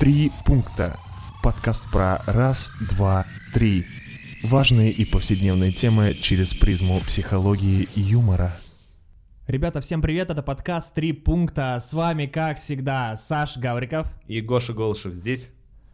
Три пункта. Подкаст про раз, два, три. Важные и повседневные темы через призму психологии и юмора. Ребята, всем привет, это подкаст «Три пункта». С вами, как всегда, Саш Гавриков. И Гоша Голышев здесь.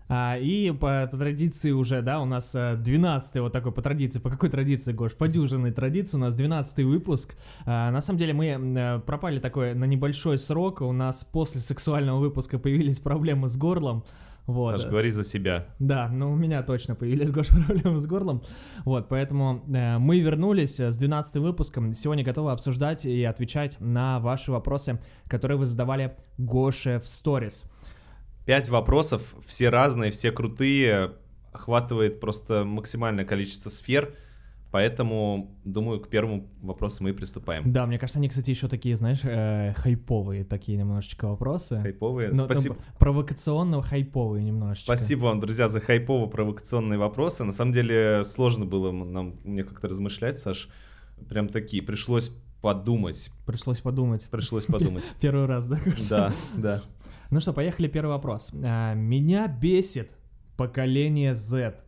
А, и по, по традиции уже, да, у нас 12 вот такой по традиции. По какой традиции, Гош? По дюжиной традиции у нас 12 выпуск. А, на самом деле мы э, пропали такой на небольшой срок. У нас после сексуального выпуска появились проблемы с горлом. Вот. Саш, говори за себя. Да, ну у меня точно появились Гош проблемы с горлом. Вот, поэтому э, мы вернулись с 12 выпуском. Сегодня готовы обсуждать и отвечать на ваши вопросы, которые вы задавали Гоше в сторис. Пять вопросов, все разные, все крутые, охватывает просто максимальное количество сфер. Поэтому, думаю, к первому вопросу мы и приступаем. Да, мне кажется, они, кстати, еще такие, знаешь, э, хайповые такие немножечко вопросы. Хайповые? Но, Спасибо. Ну, провокационно-хайповые немножечко. Спасибо вам, друзья, за хайпово-провокационные вопросы. На самом деле сложно было нам, мне как-то размышлять, Саш. Прям такие, пришлось подумать. Пришлось подумать. Пришлось подумать. Первый раз, да? Да, да. Ну что, поехали, первый вопрос. А, меня бесит поколение Z.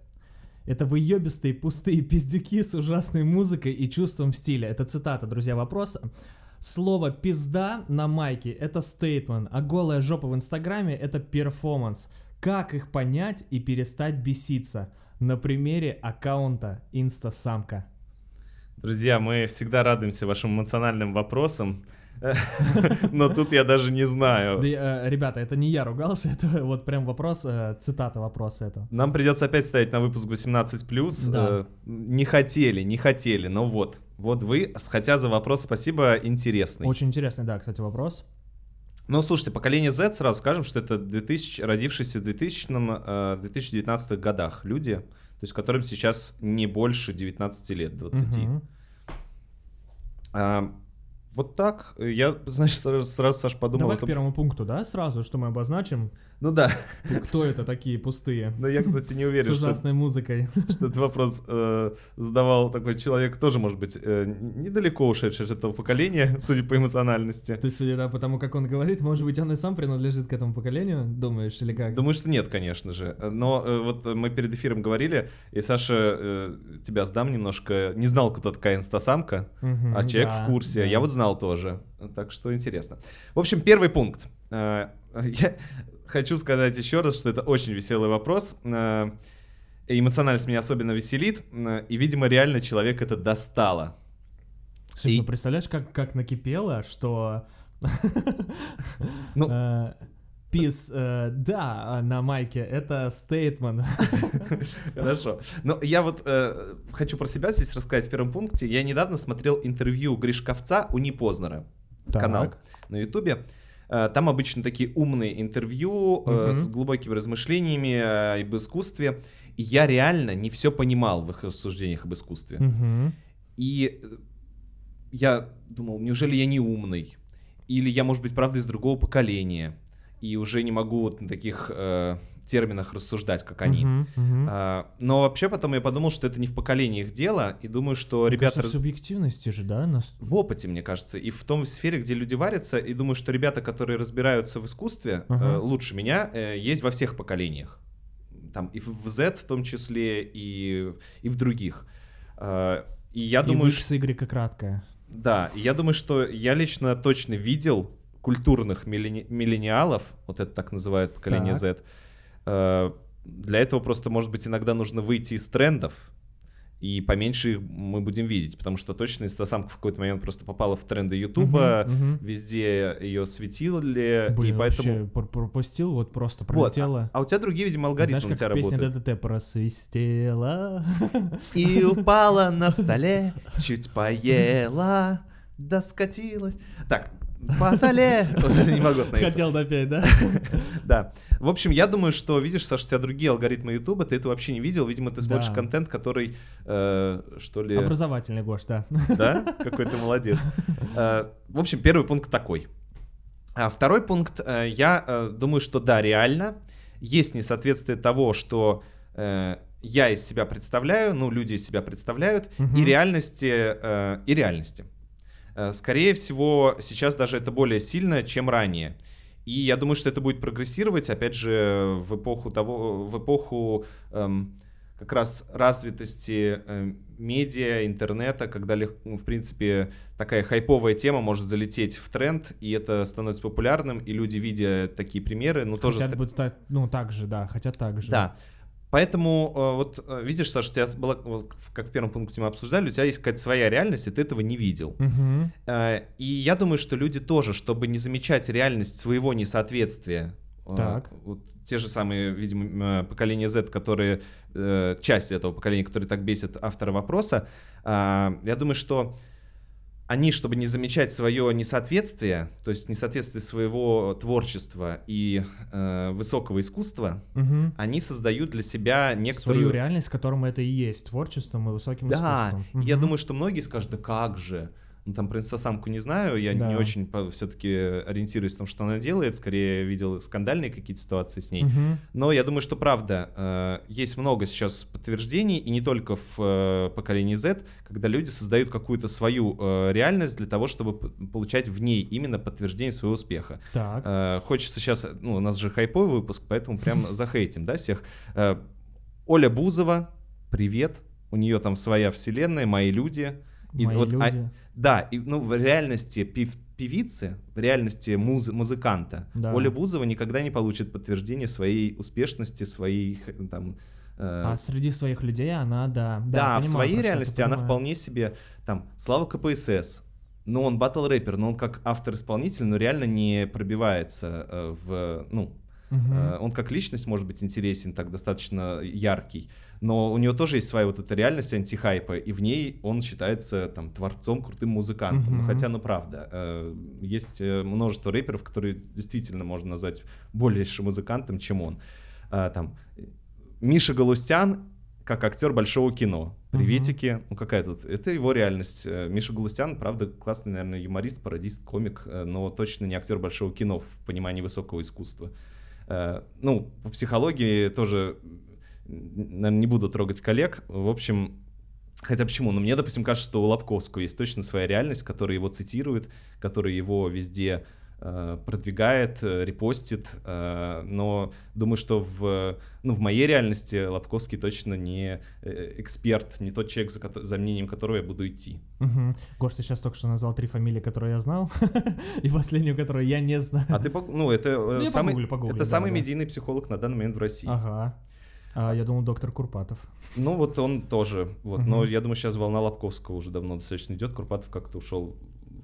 Это выебистые пустые пиздюки с ужасной музыкой и чувством стиля. Это цитата, друзья, вопроса. Слово «пизда» на майке — это стейтмент, а голая жопа в Инстаграме — это перформанс. Как их понять и перестать беситься? На примере аккаунта «Инстасамка». Друзья, мы всегда радуемся вашим эмоциональным вопросам. Но тут я даже не знаю. Э, ребята, это не я ругался, это вот прям вопрос, э, цитата вопроса этого. Нам придется опять ставить на выпуск 18+. Да. Э, не хотели, не хотели, но вот. Вот вы, хотя за вопрос спасибо, интересный. Очень интересный, да, кстати, вопрос. Ну, слушайте, поколение Z, сразу скажем, что это 2000, родившиеся в 2000-2019 годах люди, то есть которым сейчас не больше 19 лет, 20. Угу. А, вот так. Я, значит, сразу, сразу Саш, подумал... Давай к первому пункту, да, сразу, что мы обозначим. Ну да. Кто это такие пустые? Ну я, кстати, не уверен, С ужасной что, музыкой. Что этот вопрос э, задавал такой человек, тоже, может быть, э, недалеко ушедший от этого поколения, судя по эмоциональности. То есть, судя да, потому как он говорит, может быть, он и сам принадлежит к этому поколению, думаешь, или как? Думаю, что нет, конечно же. Но э, вот мы перед эфиром говорили, и Саша, э, тебя сдам немножко, не знал, кто такая инстасамка, угу, а человек да, в курсе. Да. Я вот знал тоже. Так что интересно. В общем, первый пункт. Э, я хочу сказать еще раз, что это очень веселый вопрос. Э, эмоциональность меня особенно веселит, э, и, видимо, реально человек это достало. Слушай, и... ну представляешь, как, как накипело, что... Ну... Э, Пис, э, да, на майке, это стейтмент. Хорошо. Но я вот э, хочу про себя здесь рассказать в первом пункте. Я недавно смотрел интервью Гришковца у Непознера, канал на Ютубе. Э, там обычно такие умные интервью угу. с глубокими размышлениями э, об искусстве. И я реально не все понимал в их рассуждениях об искусстве. Угу. И я думал, неужели я не умный? Или я, может быть, правда из другого поколения? И уже не могу вот на таких терминах рассуждать, как они. Uh-huh, uh-huh. А, но вообще потом я подумал, что это не в поколении их дело, и думаю, что мне ребята... Кажется, в субъективности же, да? Нас... В опыте, мне кажется, и в том сфере, где люди варятся, и думаю, что ребята, которые разбираются в искусстве uh-huh. э, лучше меня, э, есть во всех поколениях. Там и в Z в том числе, и, и в других. Э, и я думаю... И в X, Y краткое. Да, и я думаю, что я лично точно видел культурных миллени... миллениалов, вот это так называют поколение так. Z, для этого просто, может быть, иногда нужно выйти из трендов, и поменьше их мы будем видеть, потому что точно инстасамка в какой-то момент просто попала в тренды Ютуба, угу, угу. везде ее светили, Блин, и поэтому... пропустил, вот просто пролетело. Вот. А, а у тебя другие, видимо, алгоритмы Знаешь, у тебя как песня работают. ДДТ просвистела. И упала на столе, чуть поела, да скатилась. Так, по соле. Не могу остановиться. Хотел допеть, да? Да. В общем, я думаю, что, видишь, Саша, у тебя другие алгоритмы Ютуба, ты это вообще не видел. Видимо, ты смотришь контент, который, э, что ли... Образовательный, Гош, да. Да? Какой ты молодец. Э, в общем, первый пункт такой. А второй пункт, э, я думаю, что да, реально, есть несоответствие того, что я из себя представляю, ну, люди из себя представляют, и реальности, и реальности. Скорее всего, сейчас даже это более сильно, чем ранее. И я думаю, что это будет прогрессировать, опять же, в эпоху того, в эпоху эм, как раз развитости э, медиа, интернета, когда, ну, в принципе, такая хайповая тема может залететь в тренд, и это становится популярным, и люди, видя такие примеры, ну, тоже... Хотят быть, ну, так же, да, хотят так же. Да. Поэтому, э, вот э, видишь, Саша, у тебя была, как в первом пункте мы обсуждали, у тебя есть какая-то своя реальность, и ты этого не видел. Угу. И я думаю, что люди тоже, чтобы не замечать реальность своего несоответствия, так. вот те же самые, видимо, поколения Z, которые, часть этого поколения, которые так бесит автора вопроса, я думаю, что они, чтобы не замечать свое несоответствие, то есть несоответствие своего творчества и э, высокого искусства, угу. они создают для себя некоторую... Свою реальность, которым это и есть, творчеством и высоким да, искусством. Да, угу. я думаю, что многие скажут, да как же, ну, там про инстасамку не знаю, я да. не очень все-таки ориентируюсь в том, что она делает, скорее видел скандальные какие-то ситуации с ней. Угу. Но я думаю, что правда, э, есть много сейчас подтверждений, и не только в э, поколении Z, когда люди создают какую-то свою э, реальность для того, чтобы получать в ней именно подтверждение своего успеха. Так. Хочется сейчас, ну, у нас же хайповый выпуск, поэтому прям захейтим, да, всех. Оля Бузова, привет, у нее там своя вселенная, мои люди. И Мои вот, а, люди. А, да, и, ну, в реальности пев, певицы, в реальности муз, музыканта, да. Оля Бузова никогда не получит подтверждение своей успешности, своих там... Э... А среди своих людей она, да... Да, да понимаю, в своей реальности она вполне себе, там, Слава КПСС, ну, он батл рэпер, но он как автор-исполнитель, но реально не пробивается э, в, ну, Угу. Он как личность может быть интересен, так достаточно яркий, но у него тоже есть своя вот эта реальность антихайпа, и в ней он считается там творцом, крутым музыкантом. Угу. Хотя, ну правда, э, есть э, множество рэперов, которые действительно можно назвать более музыкантом, чем он. Там Миша Галустян как актер большого кино. Приветики. Uh-huh. Ну какая тут? Это его реальность. Миша Галустян, правда, классный, наверное, юморист, пародист, комик, но точно не актер большого кино в понимании высокого искусства. Э, ну, по психологии тоже, наверное, не буду трогать коллег. В общем, Хотя почему? Ну, мне, допустим, кажется, что у Лобковского есть точно своя реальность, которая его цитирует, которая его везде продвигает, э, репостит. Э, но думаю, что в, ну, в моей реальности Лобковский точно не э, эксперт, не тот человек, за, за мнением которого я буду идти. Угу. Гош, ты сейчас только что назвал три фамилии, которые я знал, и последнюю, которую я не знаю. А ты, ну, это э, ну, самый, погуглю, погуглю, это да, самый да. медийный психолог на данный момент в России. Ага. А, я думал, доктор Курпатов. Ну, вот он тоже. Вот. Угу. Но я думаю, сейчас волна Лобковского уже давно достаточно идет. Курпатов как-то ушел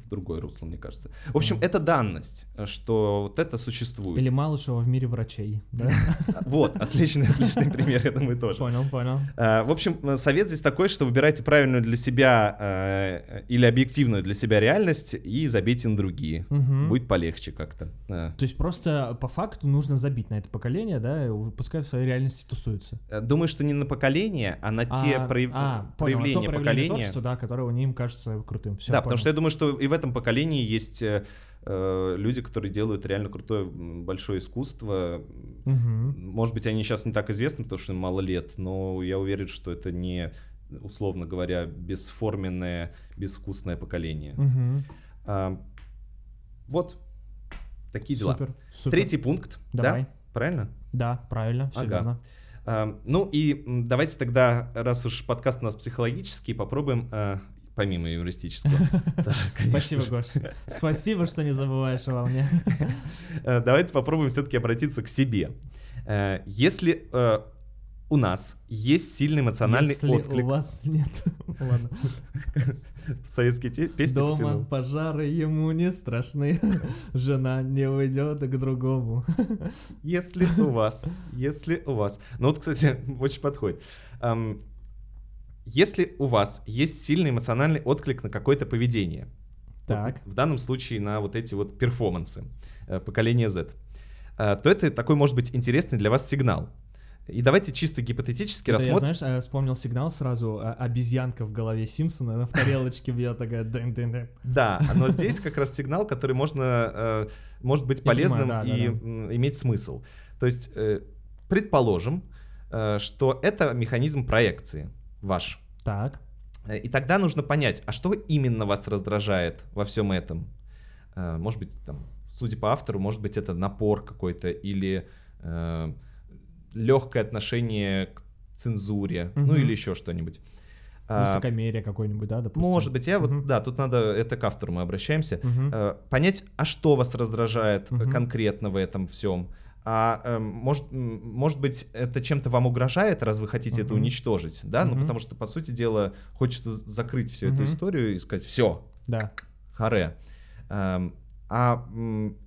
в другое русло, мне кажется. В общем, это данность, что вот это существует. Или Малышева в мире врачей, да? Вот, отличный, отличный пример, я думаю, тоже. Понял, понял. А, в общем, совет здесь такой, что выбирайте правильную для себя э, или объективную для себя реальность и забейте на другие. Будет полегче как-то. То есть просто по факту нужно забить на это поколение, да, пускай в своей реальности тусуются. Э, думаю, что не на поколение, а на те а, а, проявления поколения. да, которое им кажется крутым. да, потому что я думаю, что и в этом поколении есть э, э, люди, которые делают реально крутое большое искусство. Угу. Может быть, они сейчас не так известны, потому что им мало лет, но я уверен, что это не, условно говоря, бесформенное, безвкусное поколение. Угу. А, вот такие дела. Супер, супер. Третий пункт. Давай. Да? Правильно? Да, правильно, все ага. верно. А, ну и давайте тогда, раз уж подкаст у нас психологический, попробуем а, помимо юмористического. Саша, Спасибо, Гош. Спасибо, что не забываешь обо мне. Э, давайте попробуем все-таки обратиться к себе. Э, если э, у нас есть сильный эмоциональный Если отклик. у вас нет... Ладно. Советские те... песни Дома потянул. пожары ему не страшны, жена не уйдет к другому. Если у вас, если у вас... Ну вот, кстати, очень подходит. Если у вас есть сильный эмоциональный отклик на какое-то поведение, так. в данном случае на вот эти вот перформансы э, поколения Z, э, то это такой может быть интересный для вас сигнал. И давайте чисто гипотетически это рассмотрим. Я, знаешь, вспомнил сигнал сразу, а, обезьянка в голове Симпсона на в тарелочке бьет такая дын -дын -дын. Да, но здесь как раз сигнал, который можно, э, может быть полезным и иметь смысл. То есть, предположим, что это механизм проекции ваш. Так. Э, и тогда нужно понять, а что именно вас раздражает во всем этом? Э, может быть, там, судя по автору, может быть, это напор какой-то или э, легкое отношение к цензуре, Мгм. ну или еще что-нибудь. А, Высокомерие какое-нибудь, да, допустим? может быть, я Мгм. вот, да, тут надо, это к автору мы обращаемся, э, понять, а что вас раздражает Мгм. конкретно в этом всем. А э, может, может быть, это чем-то вам угрожает, раз вы хотите это Мгм. уничтожить, да? Ну, Мгм. потому что, по сути дела, хочется закрыть всю эту Мгм. историю и сказать, все, Да. харе. Эм, А,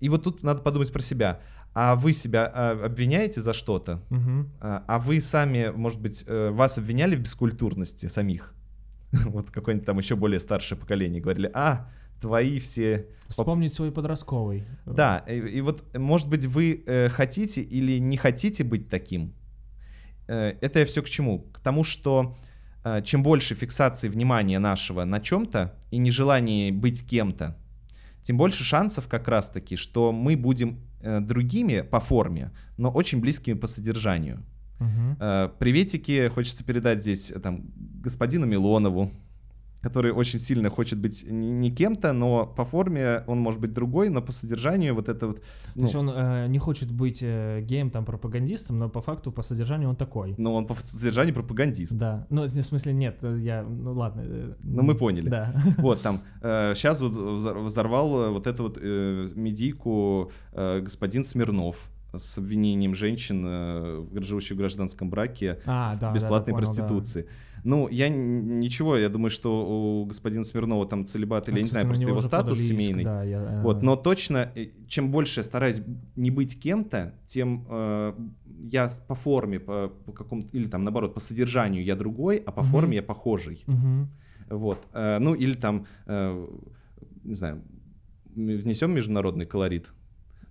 и вот тут надо подумать про себя. А вы себя а, обвиняете за что-то? Мгм. А а вы сами, может быть, э, вас обвиняли в бескультурности самих? Вот какое-нибудь там еще более старшее поколение говорили, а, твои все... Вспомнить свой подростковый. Да, и, и вот, может быть, вы э, хотите или не хотите быть таким? Э, это я все к чему? К тому, что э, чем больше фиксации внимания нашего на чем-то и нежелание быть кем-то, тем больше шансов как раз-таки, что мы будем э, другими по форме, но очень близкими по содержанию. Мгм. Э, Приветики хочется передать здесь э, там господину Милонову, который очень сильно хочет быть не кем-то, но по форме он может быть другой, но по содержанию вот это вот... То ну, есть он э, не хочет быть э, геем, там, пропагандистом, но по факту, по содержанию он такой. Но он по содержанию пропагандист. Да. Ну, в смысле, нет, э, я, ну ладно. э, Ну, мы поняли. Да. Вот там, сейчас вот взор- взорвал э, вот эту вот э, медийку э, господин Смирнов с обвинением женщин, э, живущих в гражданском браке, А, да, да, бесплатной да, понял, да. Ну, я ничего, я думаю, что у господина Смирнова там целебат или А, я не знаю, на просто его статус иск, семейный. да, я, э, Вот, но точно, э, чем больше я стараюсь не быть кем-то, тем э, я по форме, по, по какому или там наоборот по содержанию я другой, а по Мгм. форме я похожий. мгм. Вот, э, ну или там, э, не знаю, внесем международный колорит.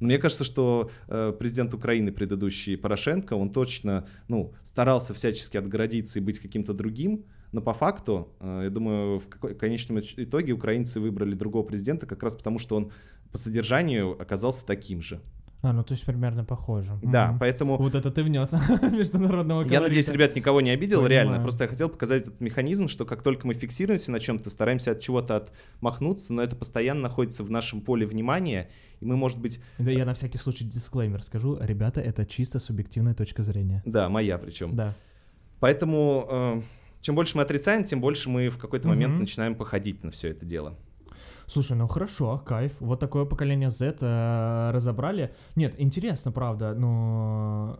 Но Мне кажется, что э, президент Украины предыдущий Порошенко, он точно, ну, старался всячески отгородиться и быть каким-то другим, но по факту, э, я думаю, в конечном итоге украинцы выбрали другого президента как раз потому, что он по содержанию оказался таким же. А, ну то есть примерно похоже. Да, Мгм. поэтому Вот это ты внес международного я надеюсь, колорита. ребят, никого не обидел, Понимаю. реально. Просто я хотел показать этот механизм, что как только мы фиксируемся на чем-то, стараемся от чего-то отмахнуться, но это постоянно находится в нашем поле внимания, и мы, может быть, Да, я на всякий случай дисклеймер скажу. Ребята, это чисто субъективная точка зрения. да, моя причем. Да. Поэтому э, чем больше мы отрицаем, тем больше мы в какой-то момент Мгм. начинаем походить на все это дело. Слушай, ну хорошо, кайф. Вот такое поколение Z э, разобрали. Нет, интересно, правда, но...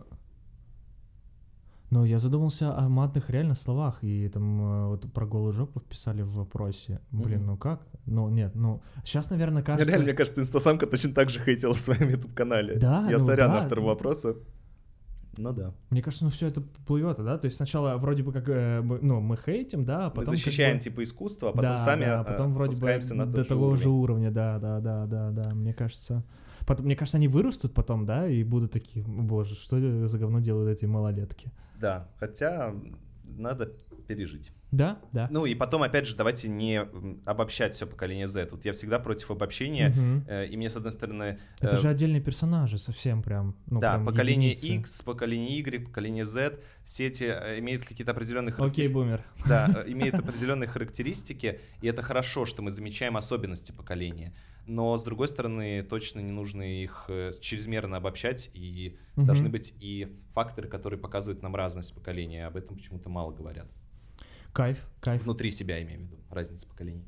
Но я задумался о матных реально словах, и там э, вот про голую жопу вписали в вопросе. Блин, ну как? Ну нет, ну сейчас, наверное, кажется... Реально, мне кажется, инстасамка точно так же хейтила в своем YouTube-канале. Да, Я ну сорян да. автору вопроса. Ну да. Мне кажется, ну все это плывет, да? То есть сначала вроде бы как, э, мы- ну, мы хейтим, да, а Мы потом... как защищаем бы- типа искусство, а потом да, сами да, э, потом вроде бы на до же того уровень. же уровня, да, да, да, да, да, мне кажется. Потом, мне кажется, они вырастут потом, да, и будут такие, боже, что за говно делают эти малолетки. Да, хотя надо пережить. Да, да. Ну и потом, опять же, давайте не обобщать все поколение Z. Вот я всегда против обобщения. Э, И мне, с одной стороны, Это э, же отдельные персонажи совсем прям. Ну, да, прям поколение единицы. X, поколение Y, поколение Z, все эти э, имеют какие-то определенные Окей, бумер. Да, э, имеют определенные характеристики, и это хорошо, что мы замечаем особенности поколения. Но, с другой стороны, точно не нужно их чрезмерно обобщать, и Мгм. должны быть и факторы, которые показывают нам разность поколения. Об этом почему-то мало говорят. Кайф, кайф. Внутри себя, имею в виду, разница поколений.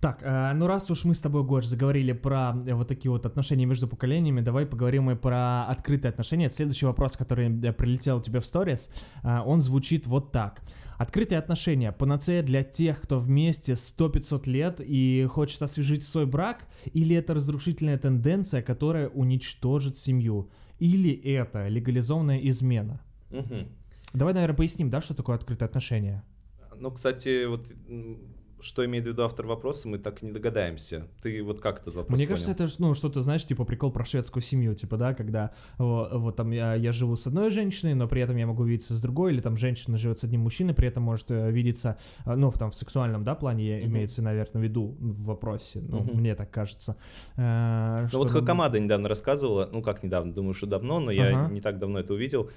Так, э, ну раз уж мы с тобой, Гош, заговорили про э, вот такие вот отношения между поколениями, давай поговорим и про открытые отношения. Следующий вопрос, который э, прилетел тебе в сторис, он звучит вот так. Открытые отношения – панацея для тех, кто вместе 100-500 лет и хочет освежить свой брак? Или это разрушительная тенденция, которая уничтожит семью? Или это легализованная измена? Мгм. Давай, наверное, поясним, да, что такое открытые отношения? Ну, кстати, вот что имеет в виду автор вопроса, мы так и не догадаемся. Ты вот как этот вопрос Мне понял? кажется, это ну что-то, знаешь, типа прикол про шведскую семью, типа, да, когда во- вот, там я, я живу с одной женщиной, но при этом я могу видеться с другой, или там женщина живет с одним мужчиной, при этом может э, видеться, э, ну, в, там, в сексуальном, да, плане я- Мгм. имеется, наверное, в виду в вопросе, ну, Мгм. мне так кажется. Э, Ну вот Хакамада недавно рассказывала, ну как недавно, думаю, что давно, но я Ага. не так давно это увидел,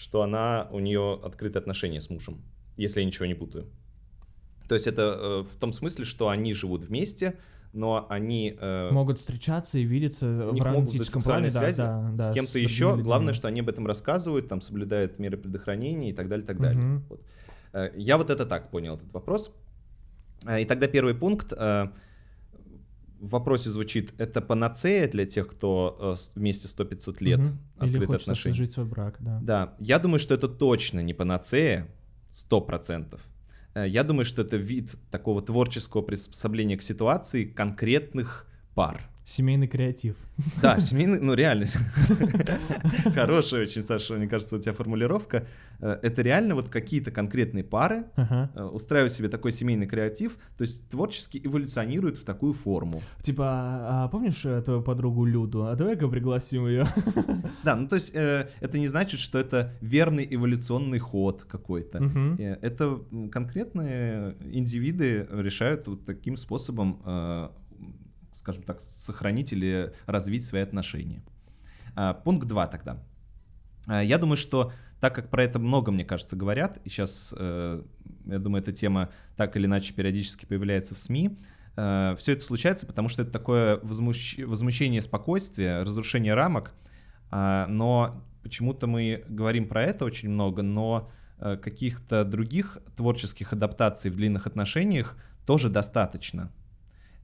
что она, у нее открытые отношения с мужем, если я ничего не путаю. То есть это э, в том смысле, что они живут вместе, но они... Э, могут встречаться и видеться в романтическом плане, связи да, да, с кем-то еще. Людьми. Главное, что они об этом рассказывают, там соблюдают меры предохранения и так далее, так далее. Угу. Вот. Э, я вот это так понял, этот вопрос. Э, и тогда первый пункт э, в вопросе звучит, это панацея для тех, кто вместе 100-500 лет угу. Или хочет отношения? жить свой брак, да. Да, я думаю, что это точно не панацея, 100%. Я думаю, что это вид такого творческого приспособления к ситуации конкретных пар. Семейный креатив. Да, семейный, ну реально. Хорошая очень, Саша, мне кажется, у тебя формулировка. Э, это реально вот какие-то конкретные пары. Э, устраивают себе такой семейный креатив, то есть творчески эволюционируют в такую форму. Типа, а, помнишь э, твою подругу Люду? А давай-ка пригласим ее. Да, ну то есть это не значит, что это верный эволюционный ход какой-то. Это конкретные индивиды решают вот таким способом скажем так, сохранить или развить свои отношения. А, пункт 2 тогда. А, я думаю, что так как про это много, мне кажется, говорят, и сейчас, э, я думаю, эта тема так или иначе периодически появляется в СМИ, э, все это случается, потому что это такое возмущ... возмущение спокойствия, разрушение рамок, а, но почему-то мы говорим про это очень много, но э, каких-то других творческих адаптаций в длинных отношениях тоже достаточно.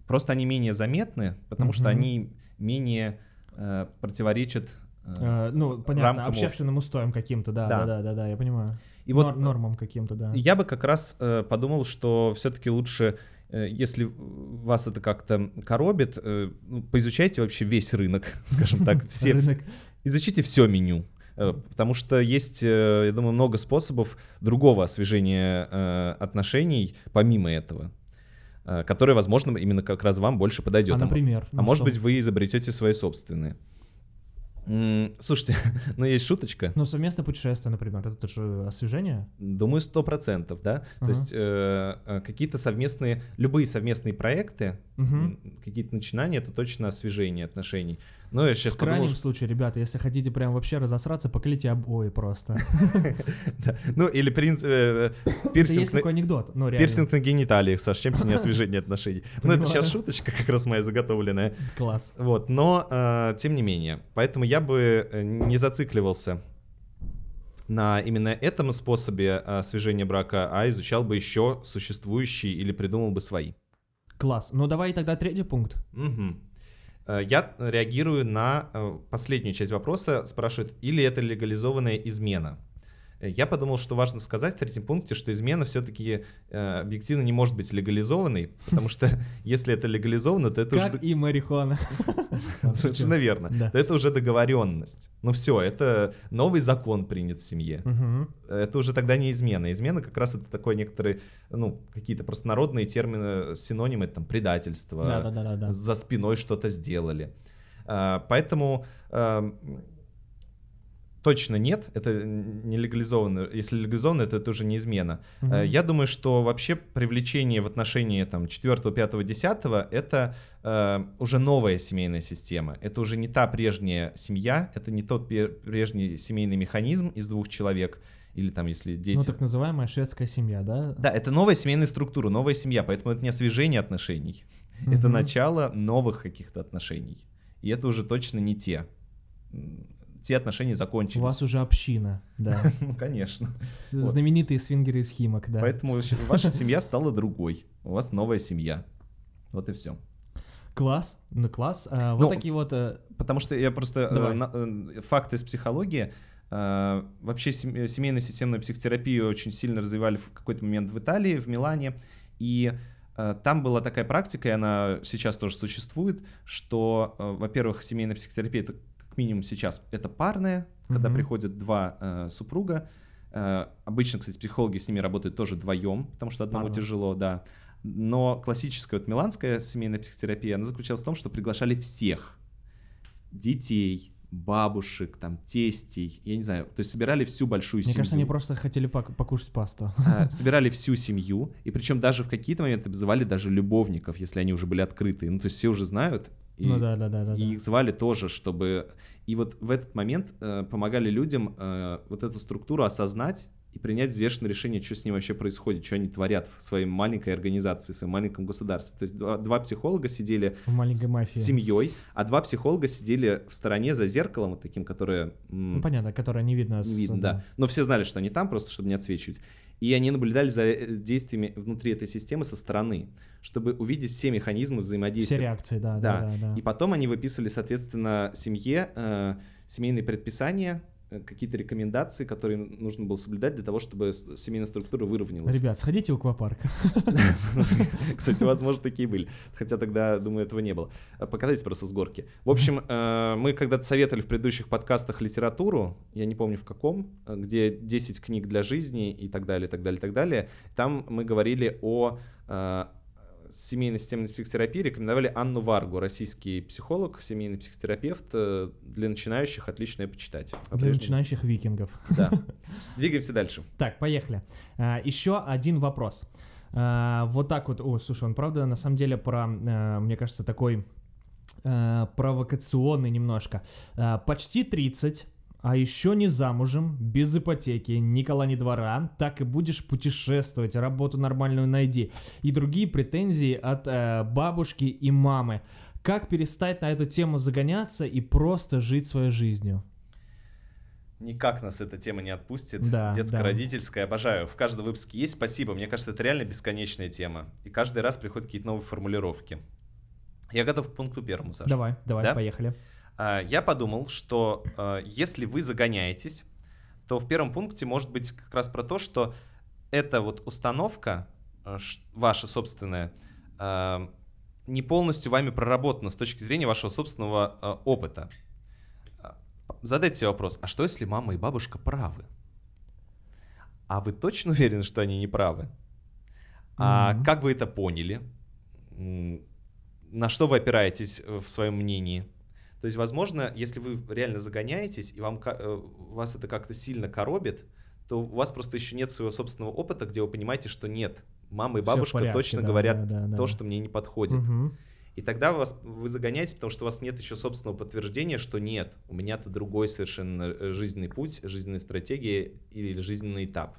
Просто они менее заметны, потому угу. что они менее э, противоречат э, ну, понятно, общественным устоям каким-то, да, да, да, да, да, я понимаю. И Нор- вот нормам каким-то, да. Я бы как раз э, подумал, что все-таки лучше, э, если вас это как-то коробит, э, ну, поизучайте вообще весь рынок, скажем так, все, рынок. изучите все меню. Э, потому что есть, э, я думаю, много способов другого освежения э, отношений помимо этого. Э, который, возможно, именно как раз вам больше подойдет. А, например? А, ну, может быть, вы изобретете свои собственные. Слушайте, ну есть шуточка. Ну, совместное путешествие, например, это же освежение? Думаю, сто процентов, да. Uh-huh. То есть э, э, какие-то совместные, любые совместные проекты, uh-huh. какие-то начинания, это точно освежение отношений. Ну, я сейчас В крайнем подумал, случае, ребята, если хотите прям вообще разосраться, поклейте обои просто. Ну, или принцип... Э, пирсинг... есть такой анекдот, ну реально. Пирсинг на гениталиях, Саш, чем не освежение отношений. Ну, это сейчас шуточка как раз моя заготовленная. Класс. Вот, но э, тем не менее. Поэтому я бы э, не зацикливался на именно этом способе освежения брака, а изучал бы еще существующие или придумал бы свои. Класс. Ну давай тогда третий пункт. Угу. Э, я реагирую на э, последнюю часть вопроса, спрашивают, или это легализованная измена. Я подумал, что важно сказать в третьем пункте, что измена все-таки э, объективно не может быть легализованной, потому что если это легализовано, то это как уже... и марихуана. Совершенно верно. Да. Это уже договоренность. Ну все, это новый закон принят в семье. Это уже тогда не измена. Измена как раз это такой некоторый, ну, какие-то простонародные термины, синонимы, там, предательство, за спиной что-то сделали. А, поэтому точно нет, это не легализовано. Если легализовано, это, это уже не измена. Угу. Я думаю, что вообще привлечение в отношении там 4, 5, 10 это э, уже новая семейная система. Это уже не та прежняя семья, это не тот прежний семейный механизм из двух человек или там, если дети... Ну, так называемая шведская семья, да? Да, это новая семейная структура, новая семья, поэтому это не освежение отношений. Угу. Это начало новых каких-то отношений. И это уже точно не те те отношения закончились. У вас уже община, да. ну, конечно. Знаменитые свингеры из Химок, да. Поэтому ваша семья стала другой. У вас новая семья. Вот и все. Класс, ну класс. А, вот ну, такие вот... Э, потому что я просто... Э, э, факты из психологии. вообще семейную системную психотерапию очень сильно развивали в какой-то момент в Италии, в Милане. И там была такая практика, и она сейчас тоже существует, что, во-первых, семейная психотерапия — это минимум сейчас это парное, когда mm-hmm. приходят два э, супруга. Э, обычно, кстати, психологи с ними работают тоже вдвоем, потому что одному Парно. тяжело, да. Но классическая вот миланская семейная психотерапия, она заключалась в том, что приглашали всех детей, бабушек, там, тестей, я не знаю, то есть собирали всю большую Мне семью. Мне кажется, они просто хотели покушать пасту. А, собирали всю семью, и причем даже в какие-то моменты вызывали даже любовников, если они уже были открыты. Ну, то есть все уже знают, и, ну да, да, да, да. И их звали тоже, чтобы... И вот в этот момент э, помогали людям э, вот эту структуру осознать и принять взвешенное решение, что с ним вообще происходит, что они творят в своей маленькой организации, в своем маленьком государстве. То есть два, два психолога сидели в маленькой мафии. с семьей, а два психолога сидели в стороне за зеркалом, вот таким, которое... Ну, понятно, которое не видно. Не видно, да. Но все знали, что они там, просто чтобы не отсвечивать. И они наблюдали за э, действиями внутри этой системы со стороны, чтобы увидеть все механизмы взаимодействия. Все реакции, да, да. да, да, да. И потом они выписывали, соответственно, семье э, семейные предписания, Э, какие-то рекомендации, которые нужно было соблюдать для того, чтобы семейная структура выровнялась. Ребят, сходите в аквапарк. Кстати, возможно, такие были. Хотя тогда, думаю, этого не было. Э, покатайтесь просто с горки. В общем, э, мы когда-то советовали в предыдущих подкастах литературу, я не помню в каком, где 10 книг для жизни и так далее, так далее, и так далее. Там мы говорили о семейной системной психотерапии рекомендовали Анну Варгу, российский психолог, семейный психотерапевт. Э, для начинающих отлично ее почитать. Для начинающих викингов. Да. Двигаемся дальше. Так, поехали. А, еще один вопрос. А, вот так вот, о, слушай, он правда на самом деле про, а, мне кажется, такой провокационный немножко. Почти 30, а еще не замужем, без ипотеки, ни кола, ни двора, так и будешь путешествовать, работу нормальную найди. И другие претензии от э, бабушки и мамы. Как перестать на эту тему загоняться и просто жить своей жизнью? Никак нас эта тема не отпустит. Да, Детско-родительская, обожаю. В каждом выпуске есть спасибо. Мне кажется, это реально бесконечная тема. И каждый раз приходят какие-то новые формулировки. Я готов к пункту первому, Саша. Давай, давай, да? поехали. А, я подумал, что а, если вы загоняетесь, то в первом пункте может быть как раз про то, что эта вот установка а, ваша собственная не полностью вами проработана с точки зрения вашего собственного опыта. Задайте себе вопрос, а что если мама и бабушка правы? А вы точно уверены, что они не правы? А mm-hmm. как вы это поняли? На что вы опираетесь в своем мнении? То есть, возможно, если вы реально загоняетесь, и вам, э, вас это как-то сильно коробит, то у вас просто еще нет своего собственного опыта, где вы понимаете, что нет, мама и бабушка порядке, точно да, говорят да, да, то, да. что мне не подходит. Угу. И тогда вас, вы загоняете, потому что у вас нет еще собственного подтверждения, что нет, у меня-то другой совершенно э, жизненный путь, жизненная стратегия или жизненный этап.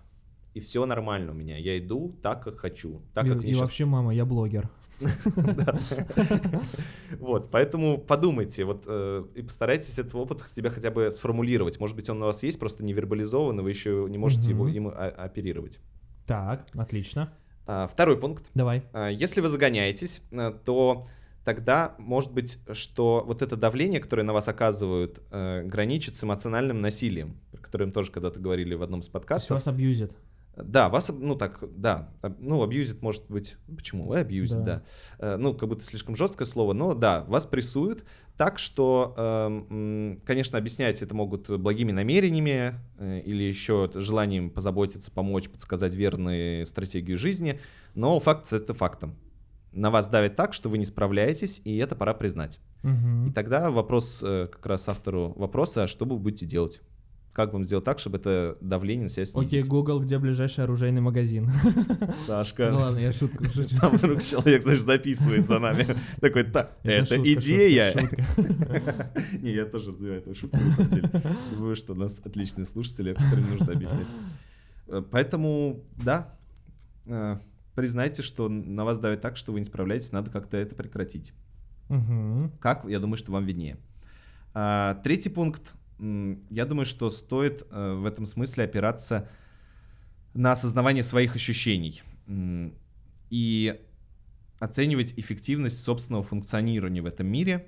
И все нормально у меня. Я иду так, как хочу. Так, и как и вообще, мама, я блогер. Вот, поэтому подумайте, вот э, и постарайтесь этот опыт себя хотя бы сформулировать. Может быть, он у вас есть, просто не вербализован, и вы еще не можете его им оперировать. Так, отлично. А, второй пункт. Давай. А, если вы загоняетесь, э, то тогда может быть, что вот это давление, которое на вас оказывают, э, граничит с эмоциональным насилием, про которое мы тоже когда-то говорили в одном из подкастов. вас абьюзят. Да, вас, ну так, да, ну, абьюзит может быть, почему? Вы абьюзит, да. да. Э, ну, как будто слишком жесткое слово, но да, вас прессуют так, что, эм, конечно, объяснять это могут благими намерениями э, или еще желанием позаботиться, помочь, подсказать верную стратегию жизни, но факт это фактом. На вас давит так, что вы не справляетесь, и это пора признать. Угу. И тогда вопрос э, как раз автору вопроса, что вы будете делать? Как вам сделать так, чтобы это давление на себя снизить? Окей, okay, Google, где ближайший оружейный магазин? Сашка. Ну ладно, я шутку шучу. Там вдруг человек, знаешь, записывает за нами. Такой, так, это идея. Не, я тоже развиваю эту шутку, на самом деле. Думаю, что у нас отличные слушатели, которым нужно объяснять. Э, поэтому, да, э, признайте, что на вас давит так, что вы не справляетесь, надо как-то это прекратить. Как? Я думаю, что вам виднее. А, третий пункт я думаю, что стоит э, в этом смысле опираться на осознавание своих ощущений и оценивать эффективность собственного функционирования в этом мире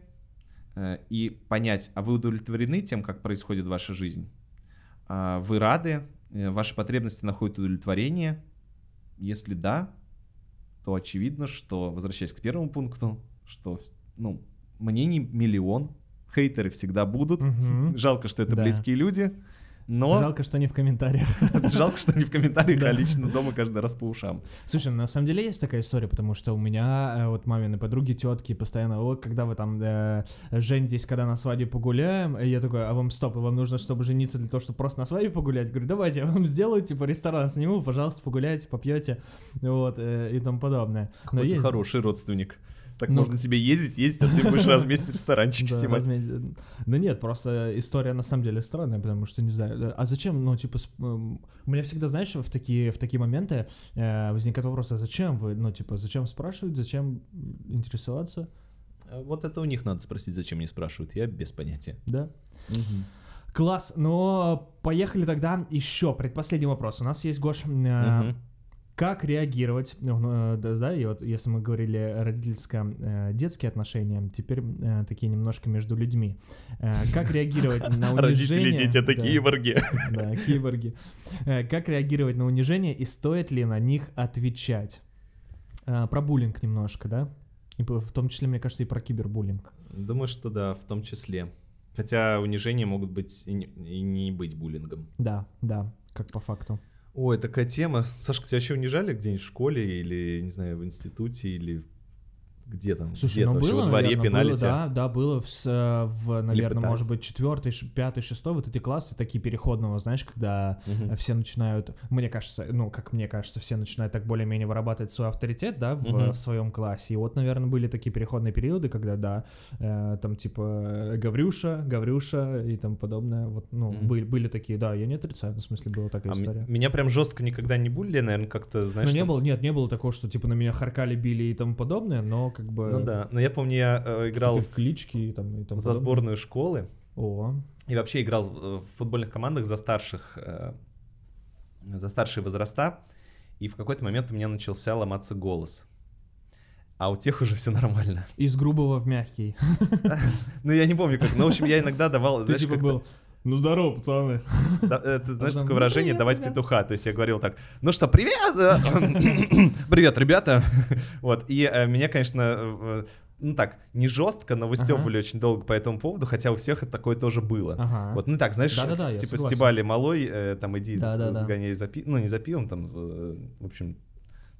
э, и понять, а вы удовлетворены тем, как происходит ваша жизнь? А вы рады? Э, ваши потребности находят удовлетворение? Если да, то очевидно, что, возвращаясь к первому пункту, что ну, мнений миллион, Хейтеры всегда будут. Угу. Жалко, что это да. близкие люди. Но... Жалко, что не в комментариях. Жалко, что не в комментариях, а лично дома каждый раз по ушам. Слушай, на самом деле есть такая история, потому что у меня э, вот мамины подруги, тетки постоянно, вот когда вы там э, женитесь, когда на свадьбе погуляем, я такой, а вам стоп, вам нужно, чтобы жениться для того, чтобы просто на свадьбе погулять? Говорю, давайте, я вам сделаю, типа, ресторан сниму, пожалуйста, погуляйте, попьете, вот, э, и тому подобное. Но есть... хороший родственник. Так Ну, можно тебе ездить, ездить, а ты будешь раз в месяц ресторанчик Да, снимать. Да нет, просто история на самом деле странная, потому что не знаю. э, А зачем, ну, типа, м, у меня всегда, знаешь, в такие, в такие моменты э, возникает вопрос, а зачем вы, ну, типа, зачем спрашивать, зачем интересоваться, А Вот это у них надо спросить, зачем не спрашивают. Я без понятия. да? Класс, но поехали тогда еще, предпоследний вопрос. У нас есть, Гош, э, Мгм. Как реагировать, ну, ну, да, да, и вот если мы говорили родительско-детские отношения, теперь э, такие немножко между людьми. Э, как реагировать на унижение... Родители, дети, это Да. киборги. Да, киборги. Э, Как реагировать на унижение и стоит ли на них отвечать? Э, Про буллинг немножко, да? И в том числе, мне кажется, и про кибербуллинг. Думаю, что да, в том числе. Хотя унижения могут быть и не быть буллингом. Да, да, как по факту. Ой, такая тема. Сашка, тебя вообще унижали где-нибудь в школе или, не знаю, в институте или где там? Слушай, где ну было, во дворе наверное, пинали было, да, да, было в, э, в наверное, может быть, четвертый, пятый, шестой, вот эти классы такие переходного, знаешь, когда э, все начинают, мне кажется, ну, как мне кажется, все начинают так более-менее вырабатывать свой авторитет, да, в, Мгм. в своем классе. И вот, наверное, были такие переходные периоды, когда, да, э, там, типа, э, Гаврюша, Гаврюша и тому подобное. Вот, ну, Мгм. были, были такие, да, я не отрицаю, в смысле, была такая А история. меня прям жестко никогда не булили, наверное, как-то, знаешь... ну, не там- было, нет, не было такого, что, типа, на меня харкали, били и тому подобное, но, как бы... Ну да, но я помню, я э, играл клички и там и тому за подобное. сборную школы О, и вообще играл э, в футбольных командах за старших, э, за старшие возраста, и в какой-то момент у меня начался ломаться голос. А у тех уже все нормально. из грубого в мягкий. Ну, я не помню как. Ну, в общем, я иногда давал, Ты типа был, ну здорово, пацаны. Да, это, знаешь, такое «Ну, выражение привет, «давать ребят». петуха». То есть я говорил так, ну что, привет! э, Привет, ребята! Вот, и э, меня, конечно, э, ну так, не жестко, но выстебывали очень долго по этому поводу, хотя у всех это такое тоже было. Ага. Вот, ну так, знаешь, я типа согласен. стебали малой, э, там иди с- Да-да-да. сгоняй за пи... ну не за пивом, там, э, в общем,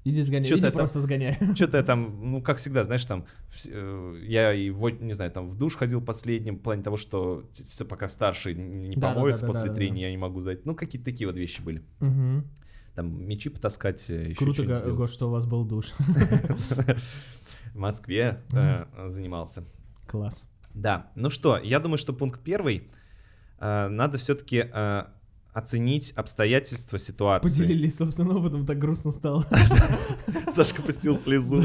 Иди сгоняй, Чё-то иди это- просто сгоняй. что-то я там, ну как всегда, знаешь, там, э, я и, в, не знаю, там в душ ходил последним, в плане того, что пока старший не Да-да-да-да-да-да. помоется после трения, я не могу зайти. Ну какие-то такие вот вещи были. Мгм. Там мечи потаскать, еще Круто, Го- что Гош, что у вас был душ. В Москве э, занимался. Класс. Да, ну что, я думаю, что пункт первый. э, надо все-таки оценить обстоятельства ситуации. Поделились собственным опытом, так грустно стало. Сашка пустил слезу.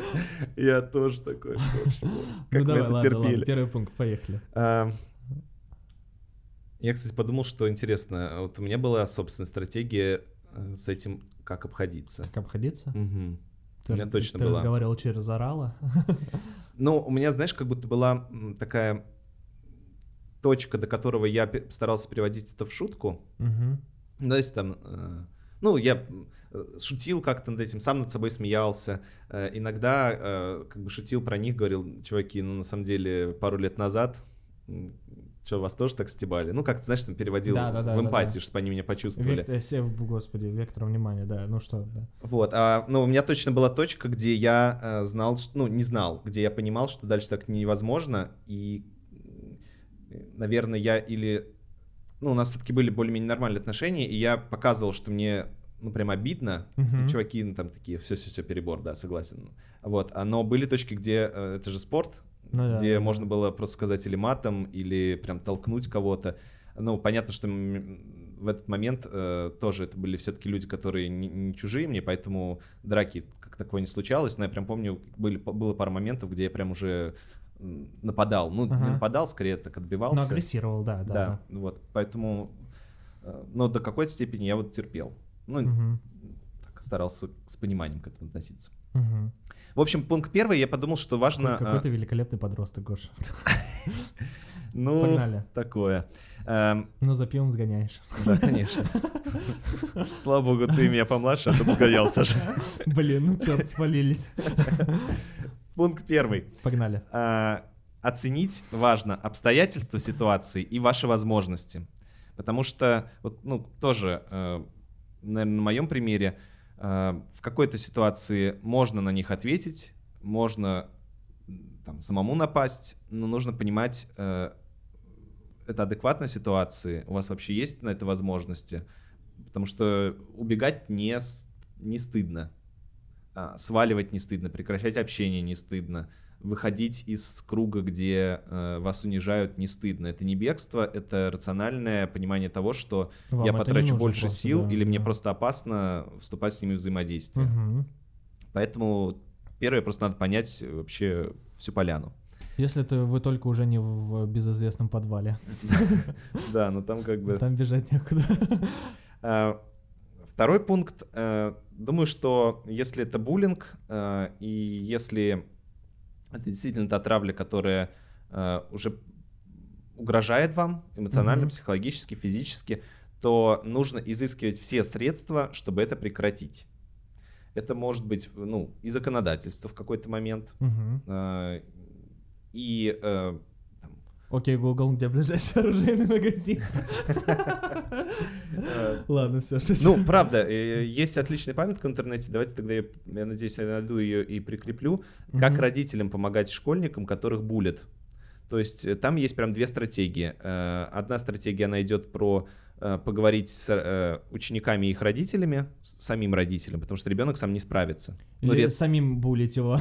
Я тоже такой. точно. Как ну мы это терпели. первый пункт, поехали. А, Я, кстати, подумал, что интересно. Вот у меня была собственная стратегия э, с этим, как обходиться. Как обходиться? Ты, У меня раз- точно ты была. разговаривал через орала? Ну, у меня, знаешь, как будто была такая точка, до которого я старался переводить это в шутку. Ну, то есть там, э, ну, я э, шутил как-то над этим, сам над собой смеялся. Э, иногда э, как бы шутил про них, говорил, чуваки, ну, на самом деле, пару лет назад, что, вас тоже так стебали? Ну, как-то, знаешь, там переводил Да-да-да-да-да. в эмпатию, чтобы они меня почувствовали. Вектор, сев, господи, вектор внимания, да, ну что, да. Вот, а, ну, у меня точно была точка, где я э, знал, ну, не знал, где я понимал, что дальше так невозможно, и, наверное, я или... Ну, у нас все-таки были более-менее нормальные отношения, и я показывал, что мне, ну, прям обидно. Мгм. Чуваки, ну, там такие, все-все-все, перебор, да, согласен. Вот, но были точки, где э, это же спорт, Ну да, где да, можно было просто сказать или матом, или прям толкнуть кого-то. Ну, понятно, что в этот момент э, тоже это были все-таки люди, которые не, не чужие мне, поэтому драки как такого не случалось. Но я прям помню, были, было пару моментов, где я прям уже нападал. Ну, не Ага. нападал, скорее так отбивался. Ну, агрессировал, да, да. Да, вот, поэтому, э, но до какой-то степени я вот терпел. Ну, да. Мгм. так, старался с пониманием к этому относиться. Мгм. В общем, пункт первый, я подумал, что важно... Какой э, ты великолепный подросток, Гоша. ну, Погнали. такое. Эм, Ну, за пивом сгоняешь. Да, конечно. Слава богу, ты меня помладше, а то сгонял, Саша. Блин, ну черт, спалились. Пункт первый. Погнали. А, Оценить важно обстоятельства ситуации и ваши возможности. Потому что, вот, ну, тоже, наверное, на моем примере, э, в какой-то ситуации можно на них ответить, можно там, самому напасть, но нужно понимать, э, это адекватная ситуации, у вас вообще есть на это возможности, потому что убегать не, не стыдно. А, сваливать не стыдно, прекращать общение не стыдно, выходить из круга, где э, вас унижают, не стыдно. Это не бегство, это рациональное понимание того, что Вам я потрачу больше просто, сил да, или мне да. просто опасно вступать с ними в взаимодействие. Мгм. Поэтому первое просто надо понять вообще всю поляну. Если это вы только уже не в безызвестном подвале, Да, но там как бы... там бежать некуда. Второй пункт. э, Думаю, что если это буллинг, э, и если это действительно та травля, которая э, уже угрожает вам эмоционально, Мгм. психологически, физически, то нужно изыскивать все средства, чтобы это прекратить. Это может быть ну, и законодательство в какой-то момент, э, и Окей, Google, где ближайший оружейный магазин? э, Ладно, все, Ну, правда, э, есть отличная памятка в интернете. Давайте тогда я, я надеюсь, я найду ее и прикреплю. Как родителям помогать школьникам, которых булят. То есть э, там есть прям две стратегии. Одна стратегия, она идет про поговорить с э, учениками и их родителями, с самим родителем, потому что ребенок сам не справится. Ну, Или ред- самим булить его.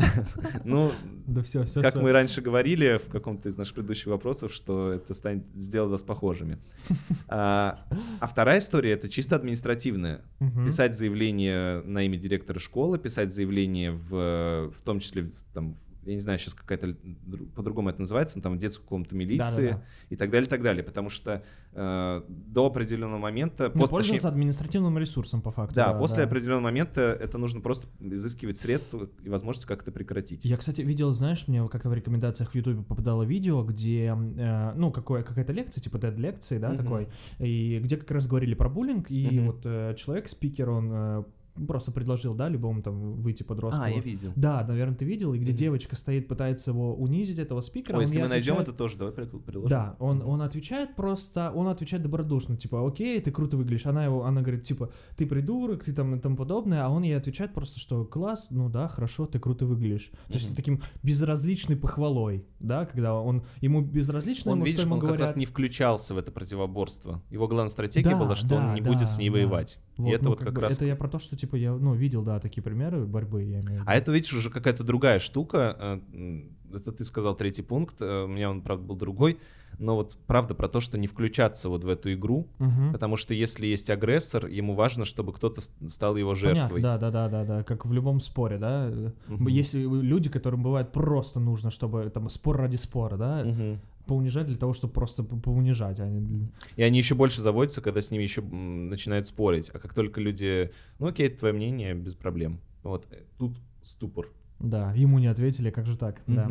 ну, Да все, все, как мы раньше говорили в каком-то из наших предыдущих вопросов, что это станет сделать нас похожими. А а вторая история это чисто административная. Писать заявление на имя директора школы, писать заявление в, в том числе в- там, я не знаю, сейчас какая-то дру- по-другому это называется, но там в детском каком-то милиции Да-да-да. и так далее, и так далее, потому что э, до определенного момента, Ну, пос- пользоваться точнее, административным ресурсом, по факту. да, после определенного момента это нужно просто изыскивать средства и возможность как это прекратить. Я, кстати, видел, знаешь, мне как-то в рекомендациях в Ютубе попадало видео, где, э, ну, какое, какая-то лекция, типа TED-лекции, да, Мгм. такой, и где как раз говорили про буллинг, и Мгм. вот э, человек, спикер, он э, просто предложил, да, любому там выйти подростку. А, я видел. Да, наверное, ты видел, и где Мгм. девочка стоит, пытается его унизить, этого спикера. Ой, если мы найдем отвечает- это тоже, давай приложим. Да, он, он отвечает просто, он отвечает добродушно, типа, окей, ты круто выглядишь. Она его, она говорит, типа, ты придурок, ты там и тому подобное, а он ей отвечает просто, что класс, ну да, хорошо, ты круто выглядишь. То есть таким безразличной похвалой, да, когда он, ему безразлично, Он, ему, видишь, что ему он как говорят. раз не включался в это противоборство. Его главная стратегия Да, была, что да, он не да, будет с ней да. воевать. Вот, и это ну, вот как, бы раз... Это я про то, что, типа, я, ну, видел, да, такие примеры борьбы, я имею в виду. А это, видишь, уже какая-то другая штука. Э, Это ты сказал третий пункт, э, у меня он, правда, был другой. Но вот правда про то, что не включаться вот в эту игру, Мгм. потому что если есть агрессор, ему важно, чтобы кто-то стал его Понятно, жертвой. да, да, да, да, да, как в любом споре, да. Мгм. Есть люди, которым бывает просто нужно, чтобы там спор ради спора, да, Мгм. поунижать для того, чтобы просто по- поунижать, а не И они еще больше заводятся, когда с ними еще начинают спорить. А как только люди, ну окей, это твое мнение, без проблем. Вот э, тут ступор. Да, ему не ответили, как же так, да.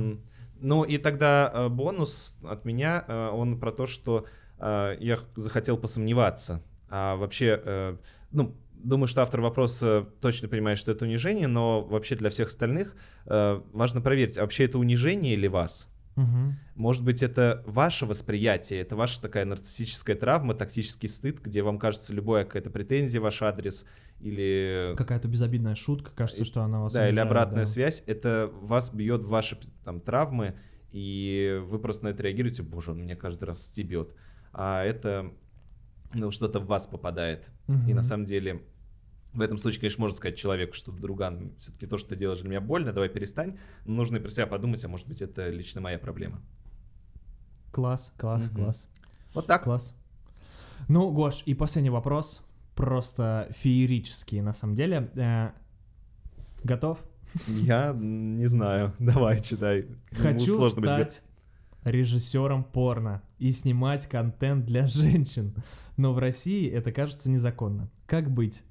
Ну и тогда э, бонус от меня, э, он про то, что э, я захотел посомневаться. А вообще, ну, думаю, что автор вопроса точно понимает, что это унижение, но вообще для всех остальных важно проверить, а вообще это унижение или вас? Мгм. Может быть, это ваше восприятие, это ваша такая нарциссическая травма, тактический стыд, где вам кажется любая какая-то претензия ваш адрес или Какая-то безобидная шутка, кажется, И- что она вас да, или унижает, обратная да. связь, это вас бьет в ваши там травмы, и вы просто на это реагируете, боже, он меня каждый раз стебет. А это ну, что-то в вас попадает. И Мгм. на самом деле в этом случае, конечно, можно сказать человеку, что, друган, все-таки то, что ты делаешь для меня больно, давай перестань. Но нужно и про себя подумать, а может быть, это лично моя проблема. Класс, класс, Мгм. класс, Вот так. класс. Ну, Гош, и последний вопрос, просто феерический на самом деле. Э, Готов? Я не знаю. Давай, читай. Ну, Хочу стать режиссером порно и снимать контент для женщин, но в России это кажется незаконно. Как быть?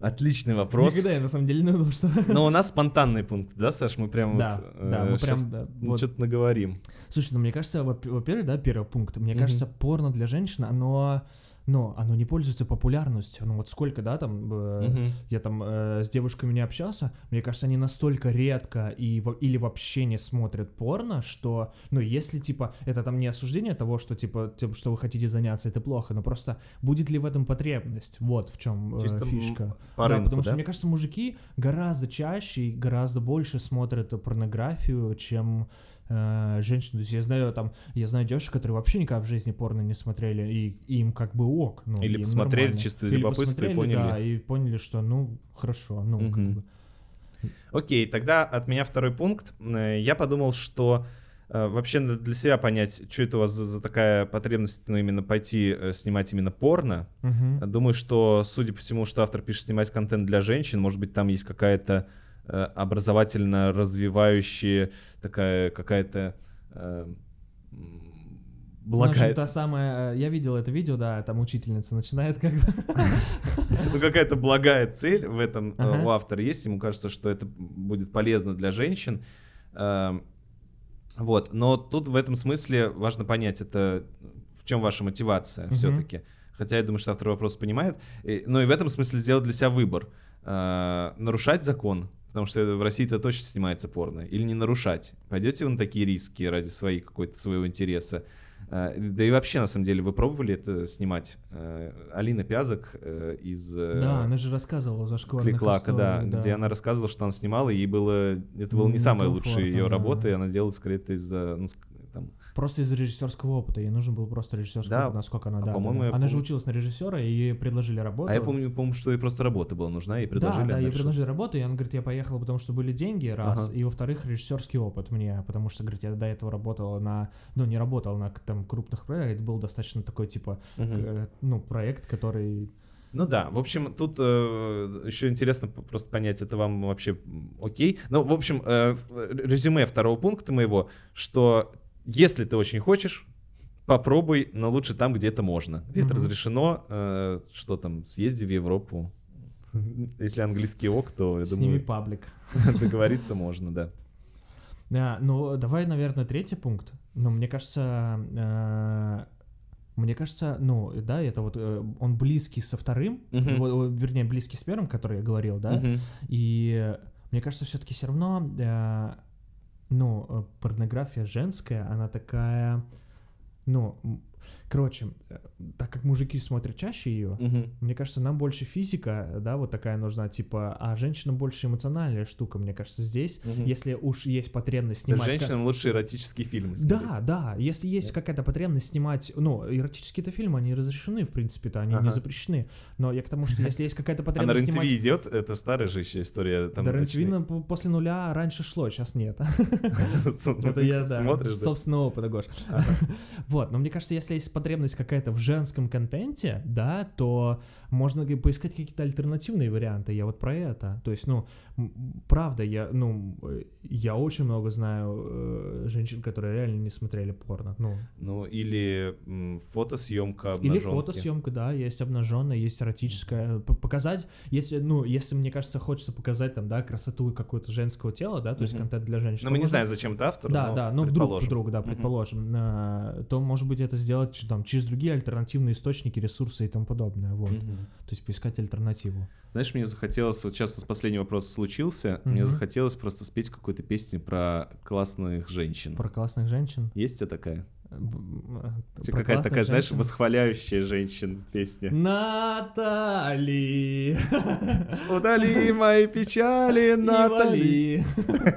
Отличный вопрос. Никогда я на самом деле не думал, что... Но у нас спонтанный пункт, да, Саш? Мы прям Да, вот... да, э, мы прям, да, вот. что-то наговорим. Слушай, ну мне кажется, во- во-первых, да, первый пункт, мне Мгм. кажется, порно для женщин, оно, ну, оно не пользуется популярностью. Ну вот сколько, да, там, э, Мгм. я там э, с девушками не общался, мне кажется, они настолько редко и или вообще не смотрят порно, что, ну, если, типа, это там не осуждение того, что, типа, тем, что вы хотите заняться, это плохо, но просто будет ли в этом потребность? Вот в чем м, фишка. по да, рынку, потому что, да? мне кажется, мужики гораздо чаще и гораздо больше смотрят порнографию, чем э, женщин. То есть я знаю там, я знаю девушек, которые вообще никогда в жизни порно не смотрели, и, и им как бы ок. Ну, Или посмотрели нормально. чисто Или любопытства и поняли. Да, и поняли, что ну хорошо, ну как Мгм. бы. Окей, тогда от меня второй пункт. Э, Я подумал, что э, вообще надо для себя понять, что это у вас за, за такая потребность, ну, именно пойти снимать именно порно. Мгм. Думаю, что, судя по всему, что автор пишет снимать контент для женщин, может быть, там есть какая-то образовательно развивающая такая какая-то э, м, Ну, в общем, благая, та самая, э, я видел это видео, да, там учительница начинает как бы... ну, какая-то благая цель в этом э, Ага. у автора есть. Ему кажется, что это будет полезно для женщин. Эм, Вот, но тут в этом смысле важно понять, это в чем ваша мотивация все-таки. Хотя я думаю, что автор вопрос понимает. Но и в этом смысле сделать для себя выбор. Э, Нарушать закон, потому что в России это точно снимается порно, или не нарушать. Пойдете вы на такие риски ради своей какой-то своего интереса? Э, Да и вообще, на самом деле, вы пробовали это снимать? Э, Алина Пязок э, из э, Да, она же рассказывала о зашкварных Кликлака, да, историях, где она рассказывала, что она снимала, и ей было... Это была не самая лучшая ее Некомфортно, да. работа, и она делала скорее это из-за... ну, Просто из-за режиссерского опыта. Ей нужен был просто режиссерский Да, опыт, насколько она, а да, по-моему, да, Она же помню- училась на режиссера, и ей предложили работу. А я помню, помню, что ей просто работа была нужна, ей предложили. Да, да, ей предложили работу, и она говорит, я поехала, потому что были деньги, раз, Ага. и во-вторых, режиссерский опыт мне, потому что, говорит, я до этого работала на, ну, не работала на там крупных проектах, это был достаточно такой, типа, э, ну, проект, который... Ну да, в общем, тут э, еще интересно просто понять, это вам вообще окей. Ну, в общем, э, в- резюме второго пункта моего, что если ты очень хочешь, попробуй, но лучше там, где это можно. Где это разрешено, э, что там, съезди в Европу. Если английский ок, то, я Сними думаю, паблик. договориться можно, да. Да, ну, давай, наверное, третий пункт. Ну, мне кажется, э, мне кажется, ну, да, это вот э, он близкий со вторым, вот, вернее, близкий с первым, который я говорил, да, и мне кажется, все-таки все равно, э, ну, э, порнография женская, она такая, ну, короче, так как мужики смотрят чаще ее, Мгм. мне кажется, нам больше физика, да, вот такая нужна, типа, а женщинам больше эмоциональная штука, мне кажется, здесь, Мгм. если уж есть потребность снимать... женщинам лучше эротические фильмы Да, смотреть. да, если есть Да. какая-то потребность снимать, ну, эротические-то фильмы, они разрешены, в принципе-то, они не Ага. запрещены, но я к тому, что если есть какая-то А на потребность снимать... идет, это старая же еще история. Там Да, рен п- после нуля раньше шло, сейчас нет. Ну, Это я, да, да? собственного опыта, Гош. Вот, но мне кажется, если есть потребность какая-то в женском контенте, да, то можно поискать какие-то альтернативные варианты. Я вот про это. То есть, ну, правда, я, ну, э, я очень много знаю э, женщин, которые реально не смотрели порно. Ну, Ну, или м, фотосъемка или обнаженки. фотосъемка, да, есть обнаженная, есть эротическая. П- Показать, если, ну, если мне кажется, хочется показать там, да, красоту какого-то женского тела, да, то есть контент для женщин. Ну, то мы не знаем, зачем это автор, Да, но да, ну вдруг, вдруг, да, предположим, а, то может быть это сделать ч- там через другие альтернативные источники, ресурсы и тому подобное, вот. Мгм. То есть поискать альтернативу. Знаешь, мне захотелось, вот сейчас у нас последний вопрос случился, мне Мгм. захотелось просто спеть какую-то песню про классных женщин. Про классных женщин. Есть у тебя такая? Э, э, какая-то такая, знаешь, женщин. восхваляющая женщин песня. Натали. Удали мои печали, Натали.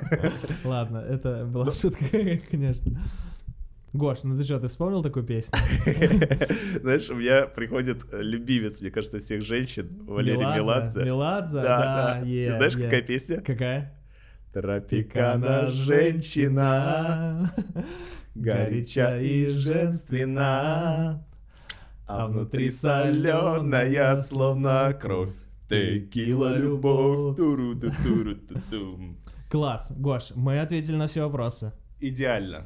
Ладно, это была шутка, конечно. Гош, ну ты что, ты вспомнил такую песню? Знаешь, у меня приходит э, любимец, мне кажется, всех женщин, Валерий Меладзе. Меладзе, Да, да, знаешь, какая песня? Какая? Тропикана женщина, горяча и женственна, а внутри соленая, словно кровь. Текила любовь. Туру-ту-туру-ту-тум. Класс, Гош, мы ответили на все вопросы. Идеально.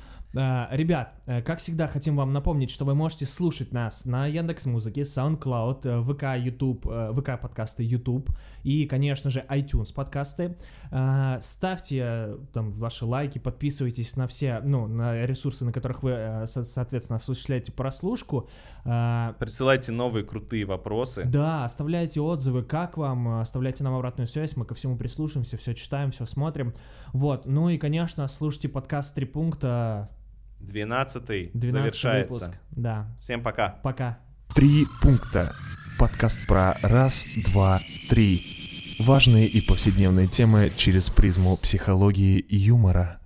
Ребят, э, как всегда, хотим вам напомнить, что вы можете слушать нас на Яндекс Музыке, SoundCloud, э, ВК, YouTube, э, ВК подкасты YouTube и, конечно же, iTunes подкасты. Ставьте э, там ваши лайки, подписывайтесь на все, ну, на ресурсы, на которых вы, э, со- соответственно, осуществляете прослушку. Присылайте новые крутые вопросы. Да, оставляйте отзывы, как вам, э, оставляйте нам обратную связь, мы ко всему прислушаемся, все читаем, все смотрим. Вот, ну и, конечно, слушайте подкаст «Три пункта», 12 12 завершается. выпуск. Да, Всем пока. пока. Три пункта. Подкаст про раз, два, три. Важные и повседневные темы через призму психологии и юмора.